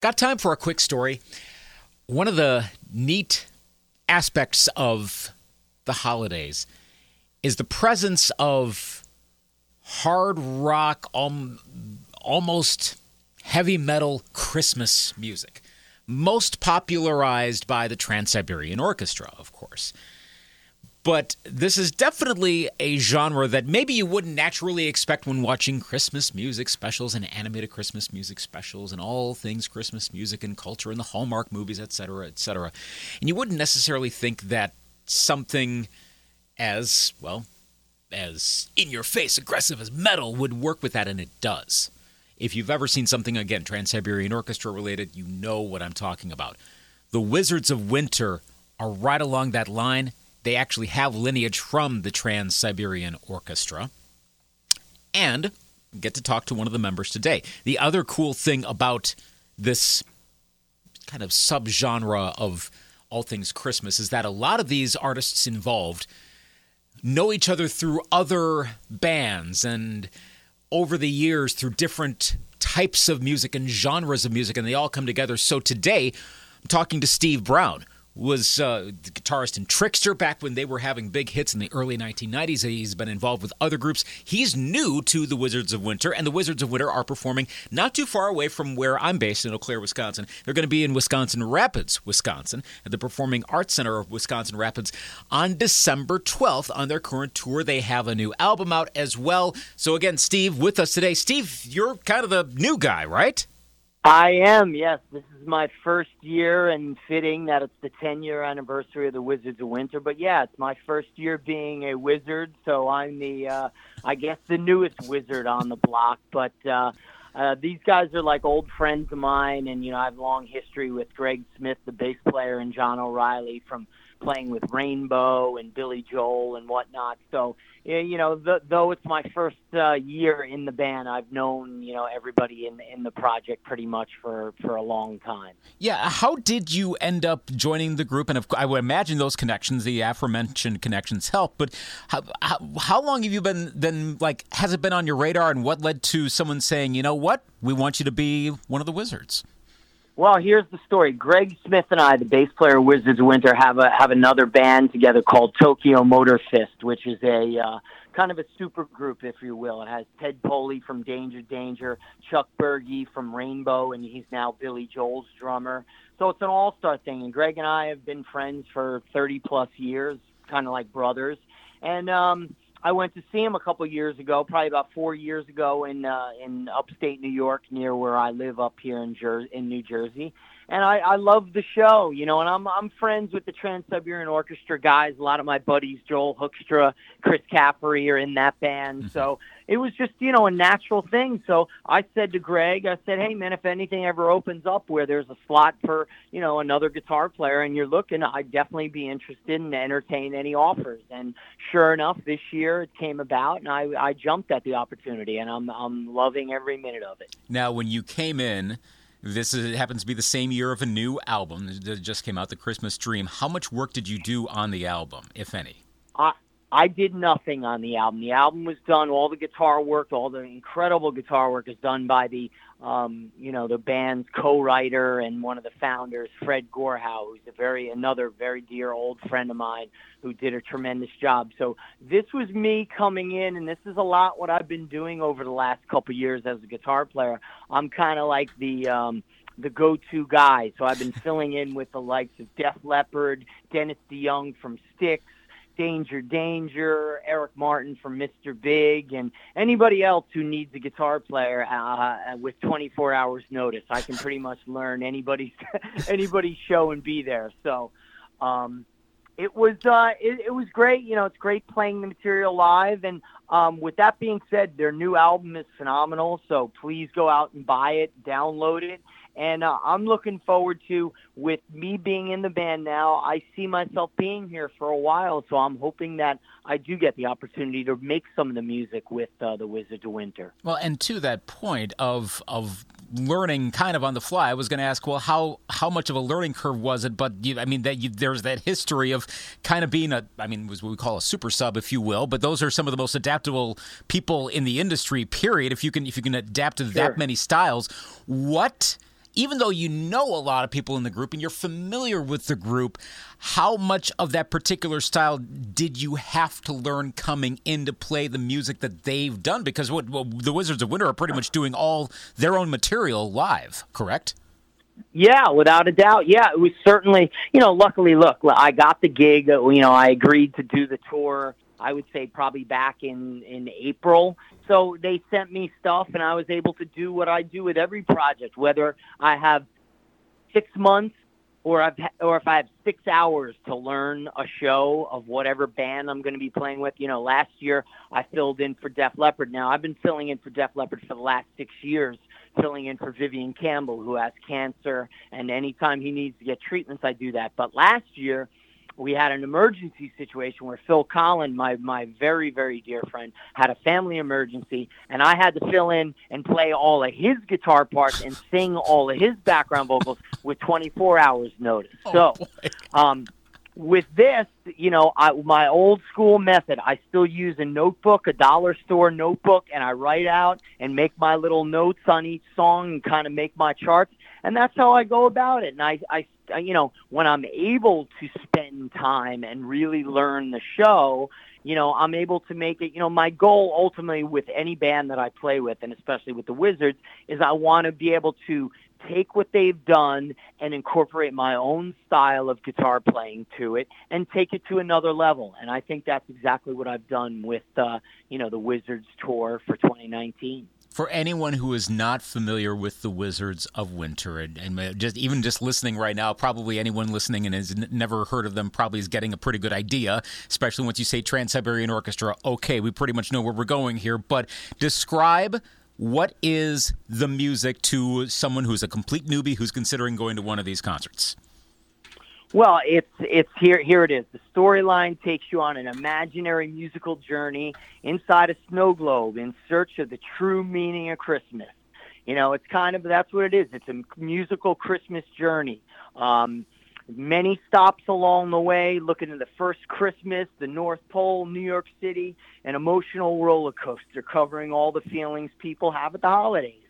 Got time for a quick story. One of the neat aspects of the holidays is the presence of hard rock, um, almost heavy metal Christmas music, most popularized by the Trans Siberian Orchestra, of course. But this is definitely a genre that maybe you wouldn't naturally expect when watching Christmas music specials and animated Christmas music specials and all things Christmas music and culture and the Hallmark movies, etc., etc. And you wouldn't necessarily think that something as, well, as in your face aggressive as metal would work with that, and it does. If you've ever seen something, again, Trans Siberian Orchestra related, you know what I'm talking about. The Wizards of Winter are right along that line. They actually have lineage from the Trans Siberian Orchestra. And get to talk to one of the members today. The other cool thing about this kind of subgenre of all things Christmas is that a lot of these artists involved know each other through other bands and over the years through different types of music and genres of music, and they all come together. So today, I'm talking to Steve Brown, was uh, the guitarist in Trixter back when they were having big hits in the early 1990s. He's been involved with other groups. He's new to the Wizards of Winter, and the Wizards of Winter are performing not too far away from where I'm based in Eau Claire, Wisconsin. They're going to be in Wisconsin Rapids, Wisconsin, at the Performing Arts Center of Wisconsin Rapids on December 12th on their current tour. They have a new album out as well. So, again, Steve with us today. Steve, you're kind of the new guy, right? I am, yes. This is my first year, and fitting that it's the 10 year anniversary of the Wizards of Winter. But yeah, it's my first year being a wizard, so I'm the, uh, I guess, the newest wizard on the block. But uh, uh, these guys are like old friends of mine, and you know, I have a long history with Greg Smith, the bass player, and John O'Reilly from playing with Rainbow and Billy Joel and whatnot. So, you know, the, though it's my first uh, year in the band, I've known you know everybody in in the project pretty much for for a long time. Yeah, how did you end up joining the group? And I would imagine those connections, the aforementioned connections, help. But how, how, how long have you been then? Like, has it been on your radar? And what led to someone saying, you know what, we want you to be one of the Wizards? Well, here's the story. Greg Smith and I, the bass player of Wizards of Winter, have a have another band together called Tokyo Motor Fist, which is a uh, kind of a super group, if you will. It has Ted Poley from Danger Danger, Chuck Burgi from Rainbow, and he's now Billy Joel's drummer. So it's an all star thing. And Greg and I have been friends for 30 plus years, kind of like brothers. And um, I went to see him a couple years ago, probably about four years ago in uh, in upstate New York, near where I live up here in Jer- in New Jersey. And I, I love the show, you know. And I'm I'm friends with the Trans Siberian Orchestra guys. A lot of my buddies, Joel Hoekstra, Chris Caffrey, are in that band. Mm-hmm. So it was just you know a natural thing. So I said to Greg, I said, hey man, if anything ever opens up where there's a slot for you know another guitar player and you're looking, I'd definitely be interested in entertain any offers. And sure enough, this year it came about, and I I jumped at the opportunity, and I'm I'm loving every minute of it. Now, when you came in. This is, happens to be the same year of a new album that just came out, The Christmas Dream. How much work did you do on the album, if any? I did nothing on the album. The album was done. All the guitar work, all the incredible guitar work is done by the, um, you know, the band's co-writer and one of the founders, Fred Gorhau, who's a very another very dear old friend of mine who did a tremendous job. So this was me coming in, and this is a lot what I've been doing over the last couple years as a guitar player. I'm kind of like the um, the go-to guy. So I've been filling in with the likes of Def Leppard, Dennis DeYoung from Styx. Danger Danger, Eric Martin from Mr. Big, and anybody else who needs a guitar player uh, with 24 hours notice. I can pretty much learn anybody's anybody's show and be there. So um, it was uh, it, it was great. You know, it's great playing the material live. And um, with that being said, their new album is phenomenal. So please go out and buy it, download it and uh, I'm looking forward to with me being in the band now. I see myself being here for a while, so I'm hoping that I do get the opportunity to make some of the music with uh, the Wizards of Winter. Well, and to that point of of learning kind of on the fly, I was going to ask, well, how how much of a learning curve was it? But you, I mean, that you, there's that history of kind of being a, I mean, was what we call a super sub, if you will. But those are some of the most adaptable people in the industry. Period. If you can if you can adapt to sure. that many styles, what even though you know a lot of people in the group and you're familiar with the group, how much of that particular style did you have to learn coming in to play the music that they've done? Because what, well, the Wizards of Winter are pretty much doing all their own material live, correct? Yeah, without a doubt. Yeah, it was certainly, you know, luckily, look, I got the gig. Uh, you know, I agreed to do the tour. I would say probably back in in April. So they sent me stuff, and I was able to do what I do with every project, whether I have six months or I've or if I have six hours to learn a show of whatever band I'm going to be playing with. You know, last year I filled in for Def Leppard. Now I've been filling in for Def Leppard for the last six years, filling in for Vivian Campbell who has cancer, and anytime he needs to get treatments, I do that. But last year we had an emergency situation where Phil Collen, my my very very dear friend, had a family emergency, and I had to fill in and play all of his guitar parts and sing all of his background vocals with 24 hours notice. Oh, so, um, with this, you know, I, my old school method, I still use a notebook, a dollar store notebook, and I write out and make my little notes on each song and kind of make my charts. And that's how I go about it. And I, I you know, when I'm able to spend time and really learn the show, you know, I'm able to make it, you know, my goal ultimately with any band that I play with, and especially with the Wizards, is I want to be able to take what they've done and incorporate my own style of guitar playing to it and take it to another level. And I think that's exactly what I've done with, uh, you know, the Wizards tour for 2019 for anyone who is not familiar with the Wizards of Winter, and, and, uh, just even just listening right now, probably anyone listening and has n- never heard of them probably is getting a pretty good idea. Especially once you say Trans Siberian Orchestra. Okay, we pretty much know where we're going here. But describe what is the music to someone who's a complete newbie who's considering going to one of these concerts. Well, it's it's here here it is. The storyline takes you on an imaginary musical journey inside a snow globe in search of the true meaning of Christmas. You know, it's kind of that's what it is. It's a musical Christmas journey. Um, many stops along the way, looking at the first Christmas, the North Pole, New York City, an emotional roller coaster covering all the feelings people have at the holidays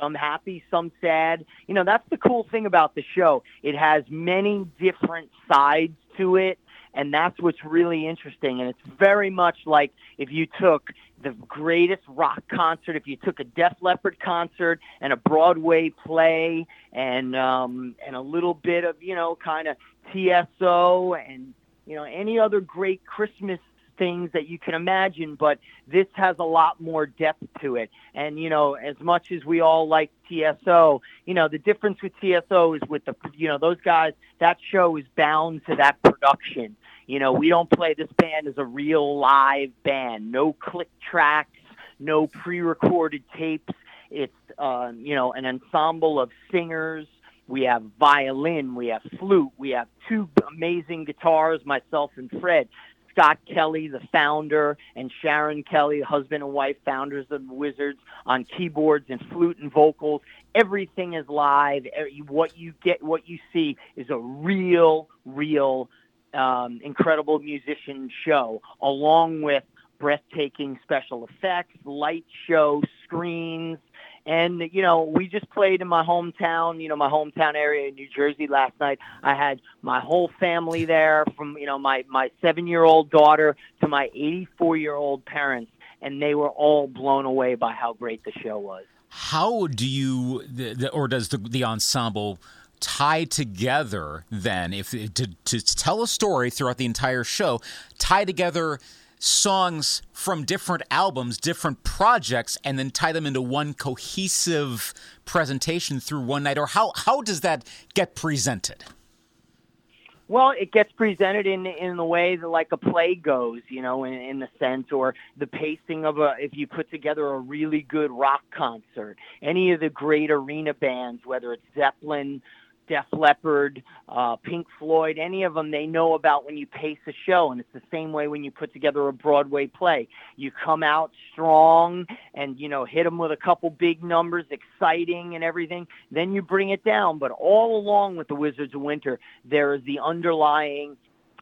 some happy, some sad. You know, that's the cool thing about the show. It has many different sides to it, and that's what's really interesting. And it's very much like if you took the greatest rock concert, if you took a Def Leppard concert and a Broadway play and um and a little bit of, you know, kind of TSO and you know any other great Christmas things that you can imagine, but this has a lot more depth to it. And, you know, as much as we all like TSO, you know, the difference with TSO is with the, you know, those guys, that show is bound to that production. You know, we don't play this band as a real live band, no click tracks, no pre recorded tapes. It's, uh, you know, an ensemble of singers. We have violin, we have flute, we have two amazing guitars, myself and Fred. Scott Kelly, the founder, and Sharon Kelly, husband and wife, founders of the Wizards, on keyboards and flute and vocals. Everything is live. What you get, what you see, is a real, real, um, incredible musician show, along with breathtaking special effects, light show, screens, and, you know, we just played in my hometown, you know, my hometown area in New Jersey last night. I had my whole family there from, you know, my, my seven year old daughter to my 84 year old parents. And they were all blown away by how great the show was. How do you, or does the, the ensemble tie together then, if to, to tell a story throughout the entire show, tie together songs from different albums, different projects, and then tie them into one cohesive presentation through one night? Or how, how does that get presented? Well, it gets presented in in the way that like a play goes, you know, in, in the sense or the pacing of a if you put together a really good rock concert, any of the great arena bands, whether it's Zeppelin, Def Leppard, uh, Pink Floyd, any of them, they know about when you pace a show. And it's the same way when you put together a Broadway play. You come out strong and, you know, hit them with a couple big numbers, exciting and everything. Then you bring it down. But all along with the Wizards of Winter, there is the underlying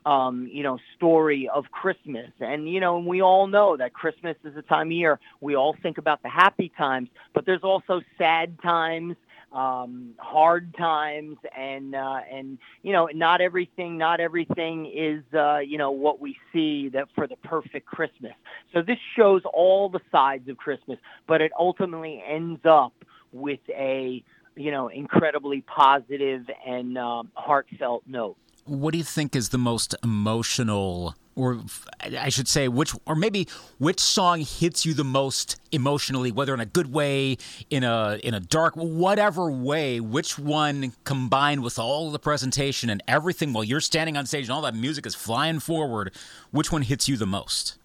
um, you know, story of Christmas. And, you know, we all know that Christmas is a time of year we all think about the happy times, but there's also sad times um, hard times, and uh, and you know, not everything, not everything is uh, you know what we see that for the perfect Christmas. So this shows all the sides of Christmas, but it ultimately ends up with a you know incredibly positive and um, heartfelt note. What do you think is the most emotional? Or I should say, which or maybe which song hits you the most emotionally, whether in a good way, in a in a dark, whatever way. Which one combined with all the presentation and everything while you're standing on stage and all that music is flying forward, which one hits you the most?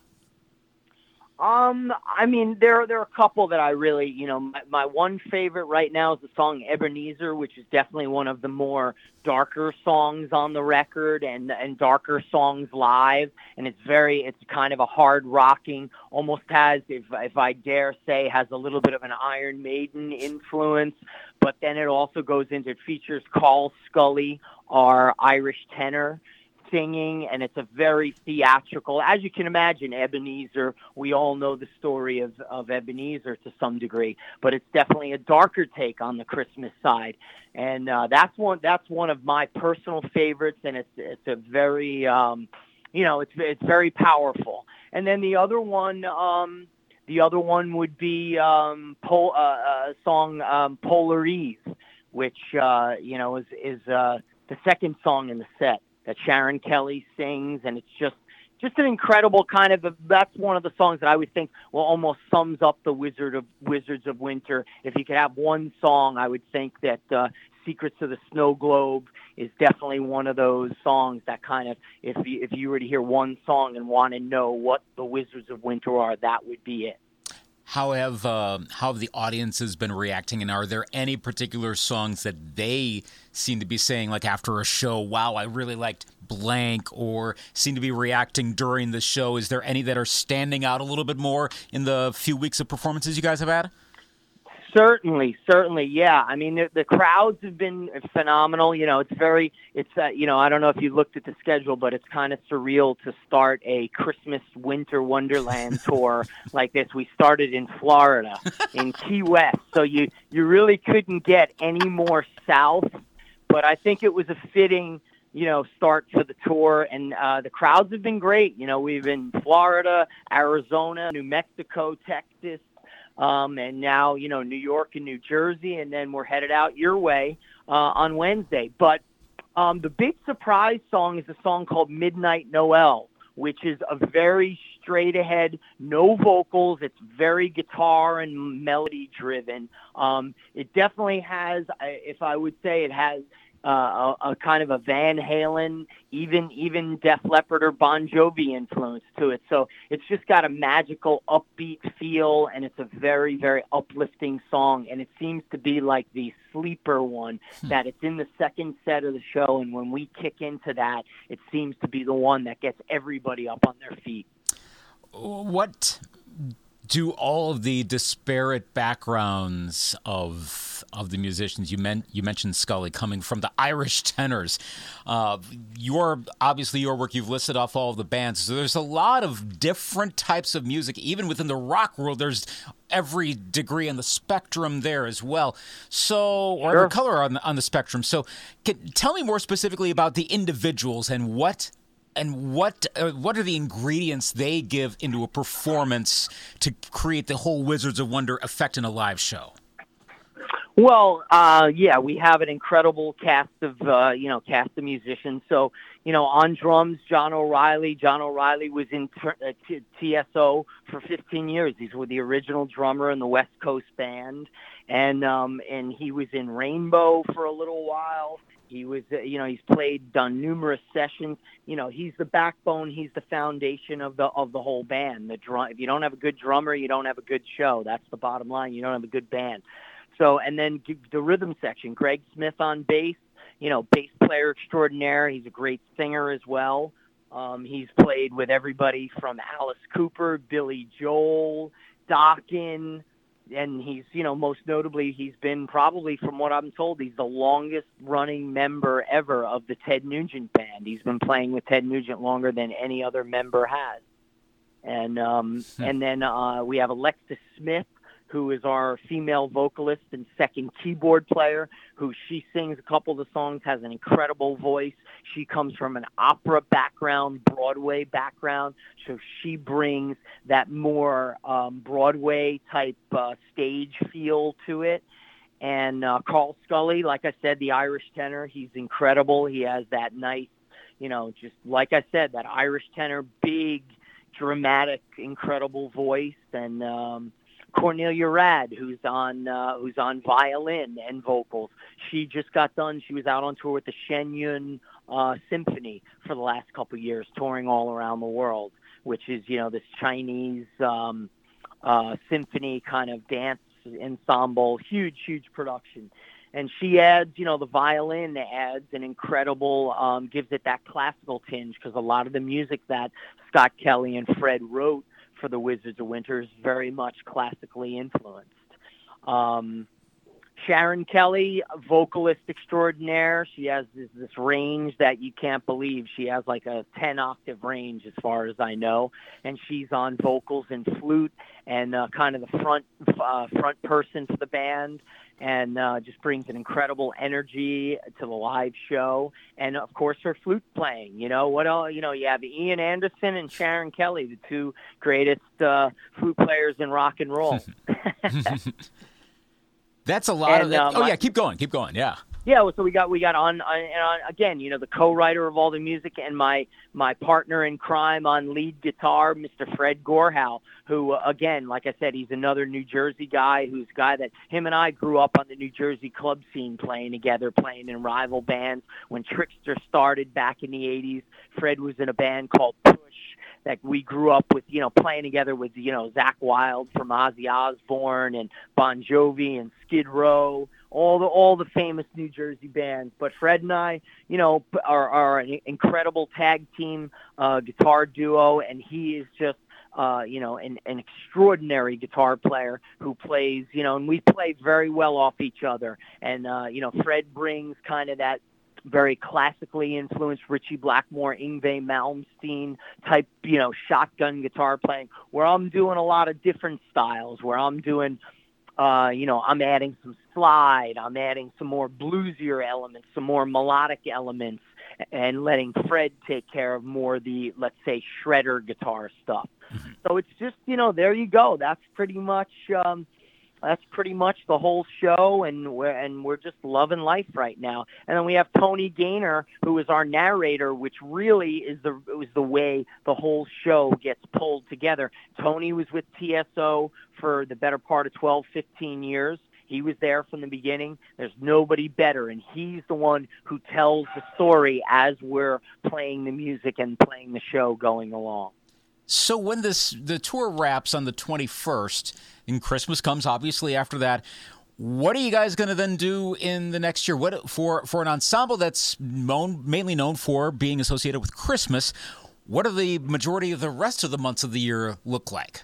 Um, I mean, there there are a couple that I really, you know, my, my one favorite right now is the song Ebenezer, which is definitely one of the more darker songs on the record and and darker songs live, and it's very, it's kind of a hard rocking, almost has, if if I dare say, has a little bit of an Iron Maiden influence, but then it also goes into it features Karl Scully, our Irish tenor singing, and it's a very theatrical. As you can imagine, Ebenezer. We all know the story of of Ebenezer to some degree, but it's definitely a darker take on the Christmas side, and uh, that's one that's one of my personal favorites, and it's it's a very um, you know it's it's very powerful. And then the other one. Um, the other one would be um, Pol- uh, uh, song um, Polarise, which uh, you know is is uh, the second song in the set that Sharon Kelly sings, and it's just just an incredible kind of. A, that's one of the songs that I would think well almost sums up the Wizard of Wizards of Winter. If you could have one song, I would think that uh, "Secrets of the Snow Globe" is definitely one of those songs that kind of if you, if you were to hear one song and want to know what the Wizards of Winter are, that would be it. How have uh, how have the audiences been reacting, and are there any particular songs that they seem to be saying, like after a show, "Wow, I really liked blank," or seem to be reacting during the show? Is there any that are standing out a little bit more in the few weeks of performances you guys have had? Certainly, certainly, yeah. I mean, the, the crowds have been phenomenal. You know, it's very, it's, uh, you know, I don't know if you looked at the schedule, but it's kind of surreal to start a Christmas Winter Wonderland tour like this. We started in Florida, in Key West, so you you really couldn't get any more south. But I think it was a fitting, you know, start for the tour, and uh, the crowds have been great. You know, we've been Florida, Arizona, New Mexico, Texas um, and now you know New York and New Jersey, and then we're headed out your way uh, on Wednesday. But um, the big surprise song is a song called Midnight Noel, which is a very straight ahead, no vocals. It's very guitar and melody driven. Um, it definitely has, if I would say, it has uh, a, a, kind of a Van Halen, even even Def Leppard or Bon Jovi influence to it. So it's just got a magical, upbeat feel, and it's a very very uplifting song. And it seems to be like the sleeper one hmm. that it's in the second set of the show, and when we kick into that, it seems to be the one that gets everybody up on their feet. What do all of the disparate backgrounds of of the musicians you meant you mentioned Scully coming from the Irish tenors. Uh, your obviously your work you've listed off all of the bands. So there's a lot of different types of music. Even within the rock world, there's every degree on the spectrum there as well. So or sure. every color on the, on the spectrum. So can, tell me more specifically about the individuals and what and what uh, what are the ingredients they give into a performance to create the whole Wizards of Wonder effect in a live show? Well, uh, yeah, we have an incredible cast of uh, you know cast of musicians. So you know, on drums, John O'Reilly. John O'Reilly was in uh, t- TSO for 15 years. He's with the original drummer in the West Coast band, and um, and he was in Rainbow for a little while. He was, uh, you know, he's played, done numerous sessions. You know, he's the backbone. He's the foundation of the of the whole band. The drum. If you don't have a good drummer, you don't have a good show. That's the bottom line. You don't have a good band. So, and then the rhythm section. Greg Smith on bass. You know, bass player extraordinaire. He's a great singer as well. Um, he's played with everybody from Alice Cooper, Billy Joel, Dokken and he's you know most notably he's been probably from what I'm told he's the longest running member ever of the Ted Nugent band. He's been playing with Ted Nugent longer than any other member has. And um and then uh we have Alexis Smith who is our female vocalist and second keyboard player, who she sings a couple of the songs, has an incredible voice. She comes from an opera background, Broadway background, so she brings that more um, Broadway type uh, stage feel to it. And uh, Karl Scully, like I said, the Irish tenor, he's incredible. He has that nice, you know, just like I said, that Irish tenor, big, dramatic, incredible voice. And um, Cornelia Rad, who's on uh, who's on violin and vocals. She just got done. She was out on tour with the Shen Yun uh, Symphony for the last couple of years, touring all around the world, which is you know this Chinese um, uh, symphony kind of dance ensemble, huge, huge production. And she adds, you know, the violin adds an incredible, um, gives it that classical tinge because a lot of the music that Scott Kelly and Fred wrote for the Wizards of Winter is very much classically influenced. Um, Sharon Kelly, vocalist extraordinaire. She has this, this range that you can't believe. She has like a 10 octave range as far as I know. And she's on vocals and flute and uh, kind of the front, uh, front person for the band and uh, just brings an incredible energy to the live show. And of course, her flute playing. You know what? All you know, you have Ian Anderson and Sharon Kelly, the two greatest uh, flute players in rock and roll. That's a lot and, of. Uh, oh yeah, keep going, keep going. Yeah. Yeah, so we got we got on, on, on again, you know, the co-writer of all the music and my my partner in crime on lead guitar, Mr. Fred Gorhau, who again, like I said, he's another New Jersey guy who's a guy that him and I grew up on the New Jersey club scene playing together, playing in rival bands. When Trixter started back in the '80s, Fred was in a band called that we grew up with, you know, playing together with, you know, Zakk Wylde from Ozzy Osbourne and Bon Jovi and Skid Row, all the all the famous New Jersey bands. But Fred and I, you know, are, are an incredible tag team uh, guitar duo, and he is just uh, you know, an, an extraordinary guitar player who plays, you know, and we play very well off each other. And, uh, you know, Fred brings kind of that very classically influenced Ritchie Blackmore, Yngwie Malmsteen type, you know, shotgun guitar playing, where I'm doing a lot of different styles, where I'm doing, uh, you know, I'm adding some slide, I'm adding some more bluesier elements, some more melodic elements, and letting Fred take care of more the, let's say, shredder guitar stuff. Mm-hmm. So it's just, you know, there you go. That's pretty much. Um, that's pretty much the whole show, and we're and we're just loving life right now. And then we have Tony Gaynor, who is our narrator, which really is the was the way the whole show gets pulled together. Tony was with TSO for the better part of 12, 15 years. He was there from the beginning. There's nobody better, and he's the one who tells the story as we're playing the music and playing the show going along. So when this the tour wraps on the 21st, and Christmas comes obviously after that, what are you guys going to then do in the next year? What for for an ensemble that's known, mainly known for being associated with Christmas? What do the majority of the rest of the months of the year look like?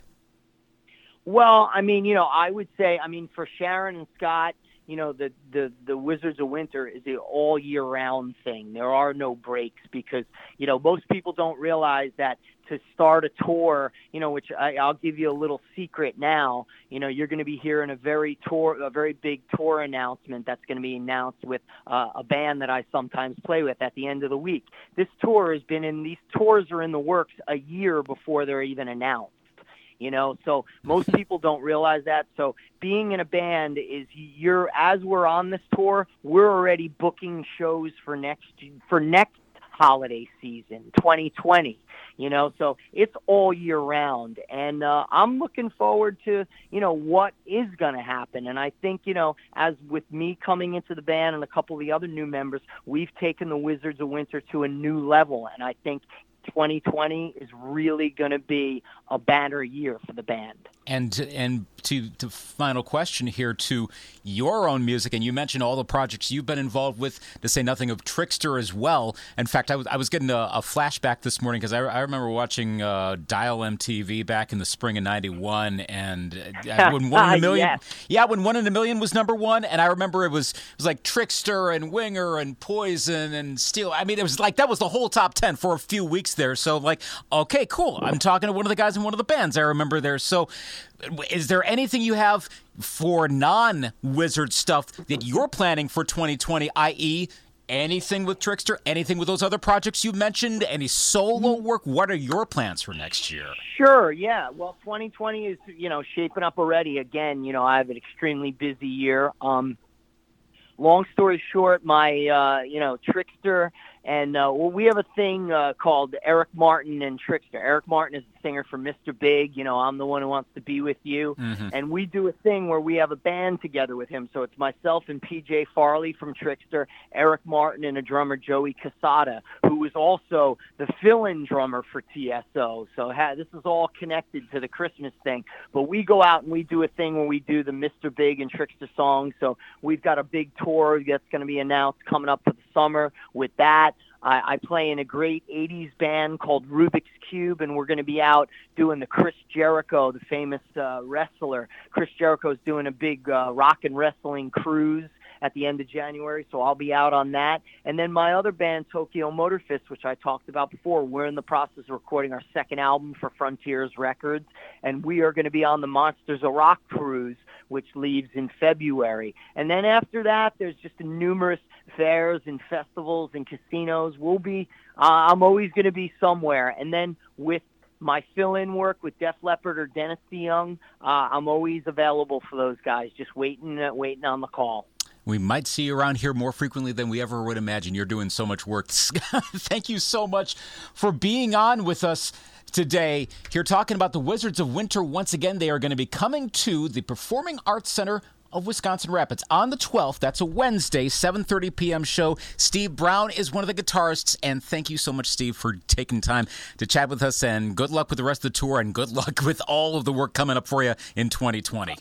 Well, I mean, you know, I would say, I mean, for Sharon and Scott, you know the the the Wizards of Winter is an all year round thing. There are no breaks because you know most people don't realize that to start a tour, you know, which I, I'll give you a little secret now. You know, you're going to be hearing a very tour, a very big tour announcement that's going to be announced with uh, a band that I sometimes play with at the end of the week. This tour has been in; these tours are in the works a year before they're even announced you know? So most people don't realize that. So being in a band is you're as we're on this tour we're already booking shows for next for next holiday season 2020 you know? So it's all year round. And uh, i'm looking forward to you know what is going to happen. And i think you know as with me coming into the band and a couple of the other new members we've taken the wizards of winter to a new level. And i think 2020 is really going to be a banner year for the band. And and to the final question here to your own music, and you mentioned all the projects you've been involved with, to say nothing of Trixter as well. In fact, I was I was getting a, a flashback this morning because I, I remember watching uh, Dial MTV back in the spring of '91, and uh, when one in a million, yes. yeah, when one in a million was number one, and I remember it was it was like Trixter and Winger and Poison and Steel. I mean, it was like that was the whole top ten for a few weeks there. So, like, okay, cool. I'm talking to one of the guys in one of the bands. I remember there. So, is there anything you have for non Wizard stuff that you're planning for 2020, i.e., anything with Trixter, anything with those other projects you mentioned, any solo work? What are your plans for next year? Sure, yeah. Well, 2020 is, you know, shaping up already. Again, you know, I have an extremely busy year. Um, long story short, my, uh, you know, Trixter and uh, well, we have a thing uh, called Eric Martin and Trixter. Eric Martin is the singer for Mr. Big. You know, I'm the one who wants to be with you. Mm-hmm. And we do a thing where we have a band together with him. So it's myself and PJ Farley from Trixter, Eric Martin, and a drummer, Joey Cassata, who was also the fill in drummer for TSO. So ha- this is all connected to the Christmas thing. But we go out and we do a thing where we do the Mr. Big and Trixter songs. So we've got a big tour that's going to be announced coming up for summer with that. I, I play in a great 80s band called Rubix Kube, and we're going to be out doing the Chris Jericho, the famous uh, wrestler. Chris Jericho is doing a big uh, rock and wrestling cruise at the end of January, so I'll be out on that. And then my other band, Tokyo Motor Fist, which I talked about before, we're in the process of recording our second album for Frontiers Records, and we are going to be on the Monsters of Rock cruise, which leaves in February. And then after that, there's just numerous fairs and festivals and casinos. We'll be, uh, I'm always going to be somewhere. And then with my fill-in work with Def Leppard or Dennis DeYoung, uh, I'm always available for those guys. Just waiting, uh, waiting on the call. We might see you around here more frequently than we ever would imagine. You're doing so much work. Thank you so much for being on with us today. Here talking about the Wizards of Winter once again. They are going to be coming to the Performing Arts Center of Wisconsin Rapids on the 12th. That's a Wednesday, 7:30 p.m. show. Steve Brown is one of the guitarists, and thank you so much, Steve, for taking time to chat with us. And good luck with the rest of the tour, and good luck with all of the work coming up for you in 2020.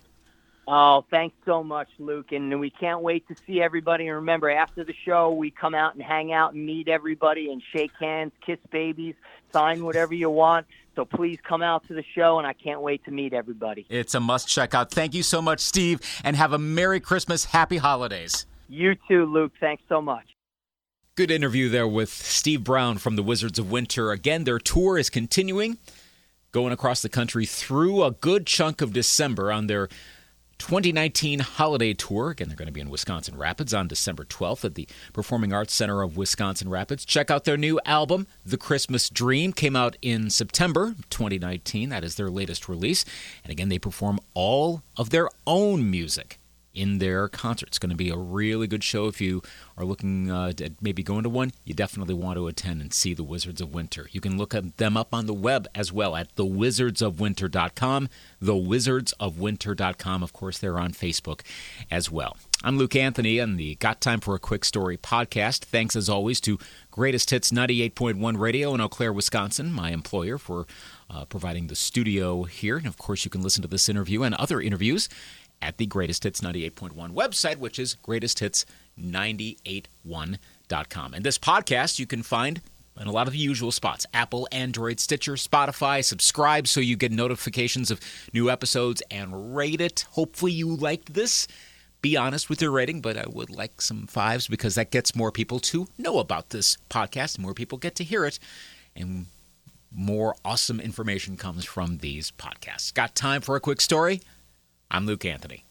Oh, thanks so much, Luke. And we can't wait to see everybody. And remember, after the show, we come out and hang out and meet everybody and shake hands, kiss babies, sign whatever you want. So please come out to the show, and I can't wait to meet everybody. It's a must check out. Thank you so much, Steve, and have a Merry Christmas, Happy Holidays. You too, Luke. Thanks so much. Good interview there with Steve Brown from the Wizards of Winter. Again, their tour is continuing, going across the country through a good chunk of December on their 2019 holiday tour. Again, they're going to be in Wisconsin Rapids on December 12th at the Performing Arts Center of Wisconsin Rapids. Check out their new album, The Christmas Dream, came out in September 2019. That is their latest release. And again, they perform all of their own music in their concert. It's going to be a really good show. If you are looking uh, at maybe going to one, you definitely want to attend and see the Wizards of Winter. You can look them up on the web as well at thewizardsofwinter.com. Thewizardsofwinter.com. Of course, they're on Facebook as well. I'm Luke Anthony on the Got Time for a Quick Story podcast. Thanks as always to Greatest Hits 98.1 Radio in Eau Claire, Wisconsin, my employer, for uh, providing the studio here. And of course, you can listen to this interview and other interviews at the Greatest Hits 98.1 website, which is greatesthits981.com. And this podcast you can find in a lot of the usual spots Apple, Android, Stitcher, Spotify. Subscribe so you get notifications of new episodes and rate it. Hopefully, you liked this. Be honest with your rating, but I would like some fives because that gets more people to know about this podcast. More people get to hear it. And more awesome information comes from these podcasts. Got time for a quick story? I'm Luke Anthony.